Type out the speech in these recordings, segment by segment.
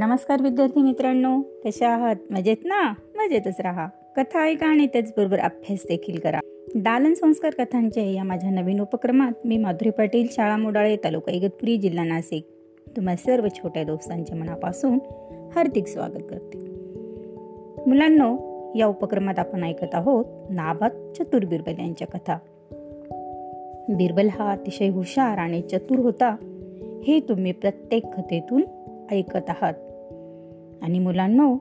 नमस्कार विद्यार्थी मित्रांनो कशा आहात? मजेत ना? मजेतच राहा. कथा ऐका आणि त्याचबरोबर अभ्यास देखील करा. दालन संस्कार कथांचे या माझ्या नवीन उपक्रमात मी माधुरी पाटील शाळा मोडाळे तालुका इगतपुरी जिल्हा नाशिक. तुम्हा सर्व छोट्या दोस्तांच्या मनापासून हार्दिक स्वागत करते. मुलांनो या उपक्रमात आपण ऐकत आहोत नाभात चतुर बिरबल यांच्या कथा. बिरबल हा अतिशय हुशार आणि चतुर होता. हे तुम्ही प्रत्येक कथेतून ऐकत आहात. आणि मुलांनो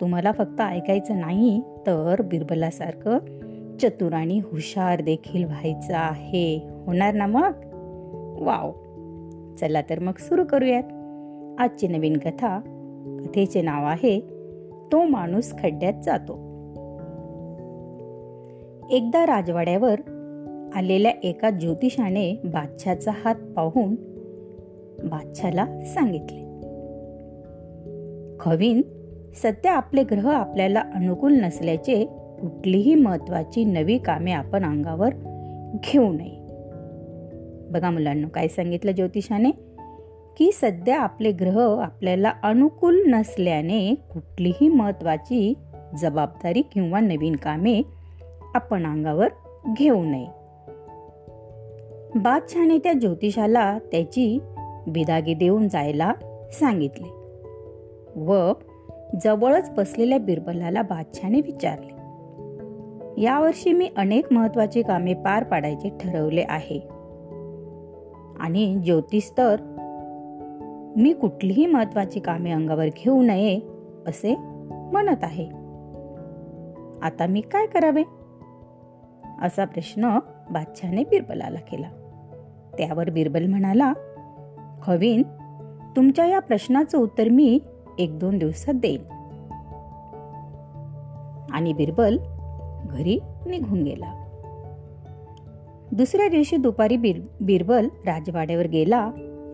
तुम्हाला फक्त ऐकायचं नाही तर बिरबलासारखं चतुर आणि हुशार देखील व्हायचं आहे. होणार ना मग? वाव! चला तर मग सुरू करूयात. आजची नवीन कथा कथेचे नाव आहे तो माणूस खड्ड्यात जातो. एकदा राजवाड्यावर आलेल्या एका ज्योतिषाने बादशाचा हात पाहून बादशाला सांगितले खवीन सध्या आपले ग्रह आपल्याला अनुकूल नसल्याचे कुठलीही महत्वाची नवी कामे आपण अंगावर घेऊ नये. बघा मुलांना काय सांगितलं ज्योतिषाने? की सध्या आपले ग्रह आपल्याला अनुकूल नसल्याने कुठलीही महत्वाची जबाबदारी किंवा नवीन कामे आपण अंगावर घेऊ नये. बादशहाने त्या ज्योतिषाला त्याची बिदागी देऊन जायला सांगितले. व जवळच बसलेल्या बिरबलाला बादशाने विचारले यावर्षी मी अनेक महत्वाची कामे पार पाडायचे ठरवले आहे. आणि ज्योतिष तर मी कुठलीही महत्वाची कामे अंगावर घेऊ नये असे म्हणत आहे. आता मी काय करावे? असा प्रश्न बादशाने बिरबलाला केला. त्यावर बिरबल म्हणाला खवीन तुमच्या या प्रश्नाचं उत्तर मी एक दोन दिवसात देईन आणि बिरबल घरी निघून गेला. दुसऱ्या दिवशी दुपारी बिर बिरबल राजवाड्यावर गेला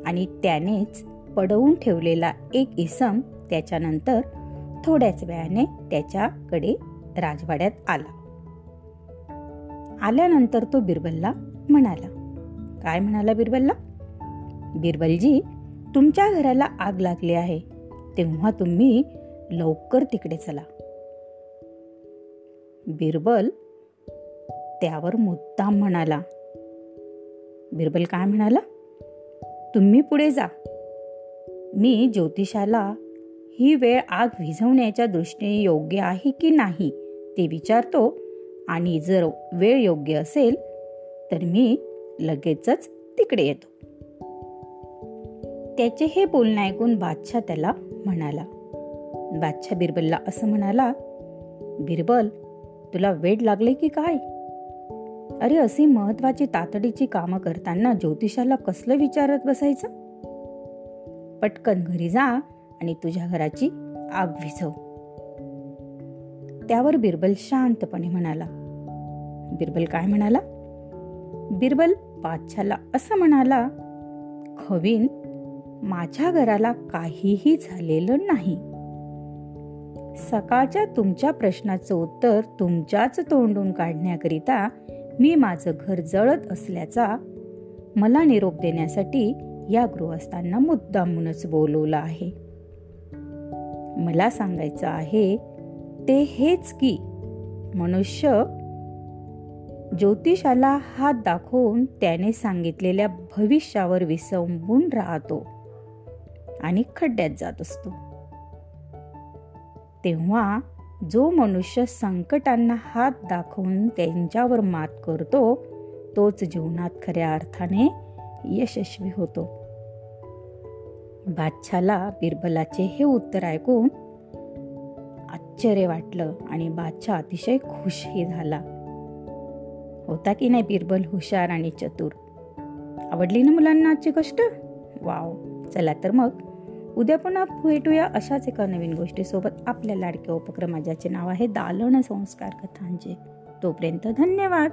आणि त्यानेच पडवून ठेवलेला एक इसम त्याच्यानंतर थोड्याच वेळाने त्याच्याकडे राजवाड्यात आला. आल्यानंतर तो बिरबलला म्हणाला काय म्हणाला बिरबलला? बिरबलजी तुमच्या घराला आग लागली आहे. तेव्हा तुम्ही लवकर तिकडे चला. बिरबल त्यावर मुद्दाम म्हणाला बिरबल काय म्हणाला? तुम्ही पुढे जा. मी ज्योतिषाला ही वेळ आग विझवण्याच्या दृष्टीने योग्य आहे की नाही ते विचारतो आणि जर वेळ योग्य असेल तर मी लगेचच तिकडे येतो. त्याचे हे बोलणं ऐकून बादशाह त्याला म्हणाला बादशाह बिरबलला असं म्हणाला बिरबल तुला वेड लागले की काय? अरे अशी महत्वाची तातडीची कामं करताना ज्योतिषाला कसलं विचारत बसायचं? पटकन घरी जा आणि तुझ्या घराची आग विझव. त्यावर बिरबल शांतपणे म्हणाला. बिरबल काय म्हणाला? बिरबल बादशाला असं म्हणाला खवीन माझ्या घराला काहीही झालेलं नाही. सकाळच्या तुमच्या प्रश्नाचं उत्तर तुमच्याच तोंडून काढण्याकरिता मी माझं घर जळत असल्याचा मला निरोप देण्यासाठी या गृहस्थांना मुद्दामूनच बोलवलं आहे. मला सांगायचं आहे ते हेच की मनुष्य ज्योतिषाला हात दाखवून त्याने सांगितलेल्या भविष्यावर विसंबून राहतो. आणि खड्ड्यात जात असतो. तेव्हा जो मनुष्य संकटांना हात दाखवून त्यांच्यावर मात करतो तोच जीवनात खऱ्या अर्थाने यशस्वी होतो. बादशाला बिरबलाचे हे उत्तर ऐकून आश्चर्य वाटलं आणि बादशाह अतिशय खुशही झाला. होता की नाही बिरबल हुशार आणि चतुर? आवडली ना मुलांना आजचे कष्ट वाव चला तर मग. उद्या पुन्हा भेटूया अशाच एका नवीन गोष्टीसोबत आपल्या लाडक्या उपक्रमाचे नाव आहे दालन संस्कार कथांचे. तोपर्यंत धन्यवाद.